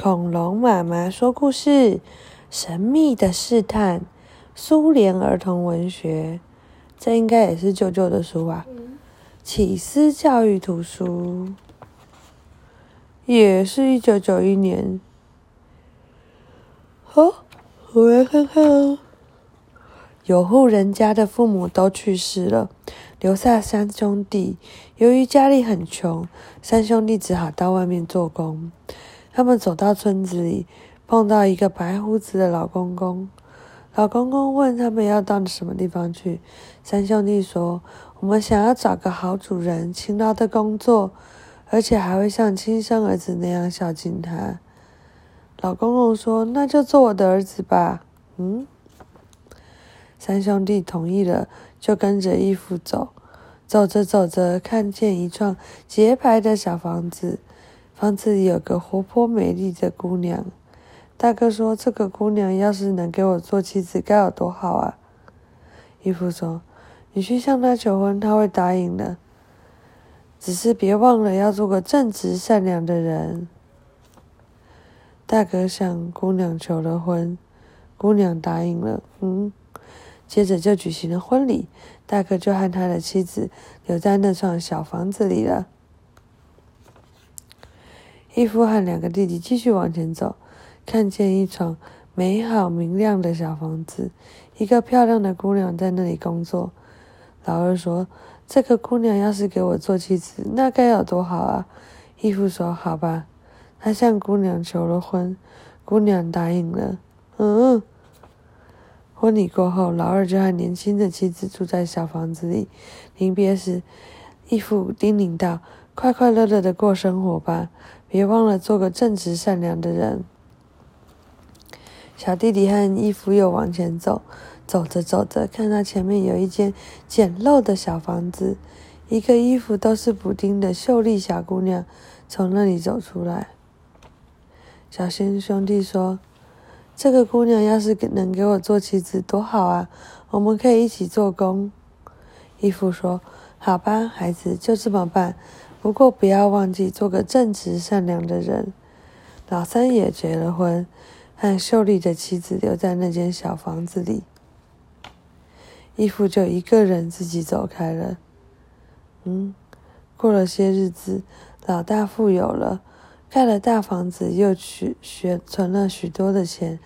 恐龙妈妈说故事：神秘的试探，苏联儿童文学。这应该也是舅舅的书吧？启思教育图书，也是一九九一年。好，我来看看哦。有户人家的父母都去世了，留下三兄弟。由于家里很穷，三兄弟只好到外面做工。他们走到村子里，碰到一个白胡子的老公公。老公公问他们要到什么地方去。三兄弟说：“我们想要找个好主人，勤劳的工作，而且还会像亲生儿子那样孝敬他。”老公公说：“那就做我的儿子吧。”嗯。三兄弟同意了，就跟着义父走。走着走着，看见一幢洁白的小房子，房子里有个活泼美丽的姑娘。大哥说：“这个姑娘要是能给我做妻子，该有多好啊！”义父说：“你去向她求婚，她会答应的。只是别忘了要做个正直善良的人。”大哥向姑娘求了婚，姑娘答应了。嗯。接着就举行了婚礼，大哥就和他的妻子留在那幢小房子里了。义父和两个弟弟继续往前走，看见一幢美好明亮的小房子，一个漂亮的姑娘在那里工作。老二说：“这个姑娘要是给我做妻子，那该有多好啊！”义父说：“好吧。”他向姑娘求了婚，姑娘答应了。嗯。婚礼过后，老二就和年轻的妻子住在小房子里。临别时，义父叮咛道：“快快乐乐的过生活吧，别忘了做个正直善良的人。”小弟弟和义父又往前走，走着走着，看到前面有一间简陋的小房子，一个衣服都是补丁的秀丽小姑娘从那里走出来。小新兄弟说。这个姑娘要是能给我做妻子，多好啊！我们可以一起做工。义父说：“好吧，孩子，就这么办。不过不要忘记做个正直善良的人。”老三也结了婚，和秀丽的妻子留在那间小房子里。义父就一个人自己走开了。嗯，过了些日子，老大富有了。盖了大房子，又去学存了许多的钱，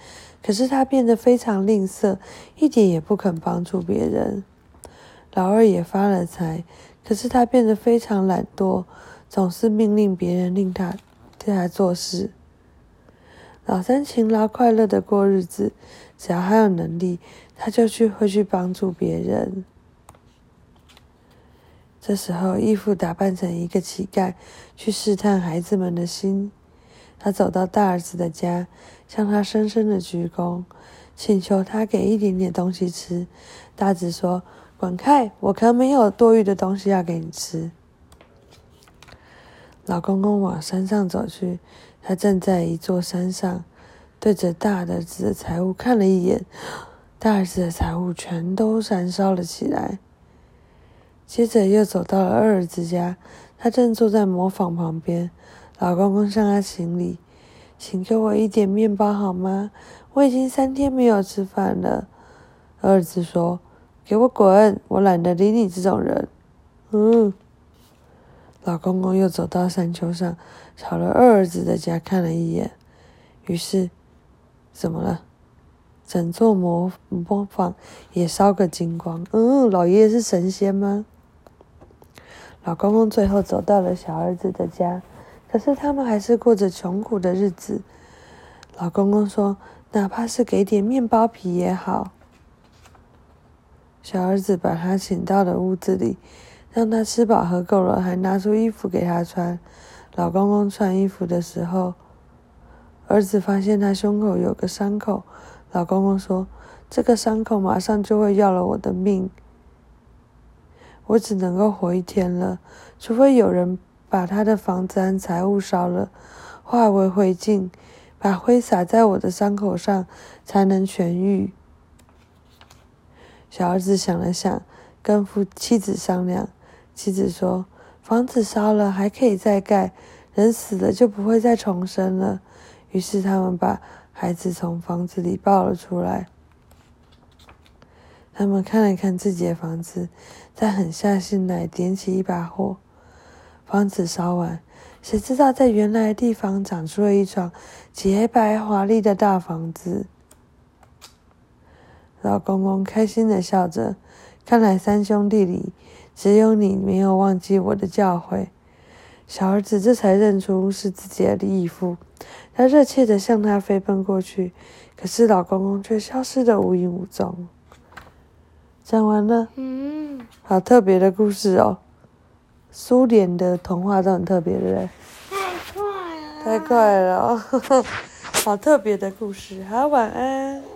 可是他变得非常吝啬，一点也不肯帮助别人。老二也发了财，可是他变得非常懒惰，总是命令别人令他替他做事。老三勤劳快乐的过日子，只要他有能力，他就去会去帮助别人。这时候，义父打扮成一个乞丐，去试探孩子们的心。他走到大儿子的家，向他深深的鞠躬，请求他给一点点东西吃。大子说：“滚开，我可没有多余的东西要给你吃。”老公公往山上走去，他站在一座山上，对着大儿子的财物看了一眼，大儿子的财物全都燃烧了起来。接着又走到了二儿子家，他正坐在磨坊旁边。老公公向他行礼，请给我一点面包好吗？我已经三天没有吃饭了。二儿子说：“给我滚！我懒得理你这种人。”嗯。老公公又走到山丘上，朝了二儿子的家看了一眼，于是，怎么了？整座磨磨坊也烧个精光。嗯，老爷爷是神仙吗？老公公最后走到了小儿子的家，可是他们还是过着穷苦的日子。老公公说：“哪怕是给点面包皮也好。”小儿子把他请到了屋子里，让他吃饱喝够了，还拿出衣服给他穿。老公公穿衣服的时候，儿子发现他胸口有个伤口。老公公说：“这个伤口马上就会要了我的命。”我只能够活一天了，除非有人把他的房子和财物烧了，化为灰烬，把灰撒在我的伤口上，才能痊愈。小儿子想了想，跟夫妻子商量。妻子说：“房子烧了还可以再盖，人死了就不会再重生了。”于是他们把孩子从房子里抱了出来。他们看了看自己的房子，再狠下心来点起一把火。房子烧完，谁知道在原来的地方长出了一幢洁白华丽的大房子。老公公开心的笑着，看来三兄弟里只有你没有忘记我的教诲。小儿子这才认出是自己的义父，他热切的向他飞奔过去，可是老公公却消失的无影无踪。讲完了，嗯，好特别的故事哦。苏联的童话都很特别，对不对？太快了，太快了哦，好特别的故事。好，晚安。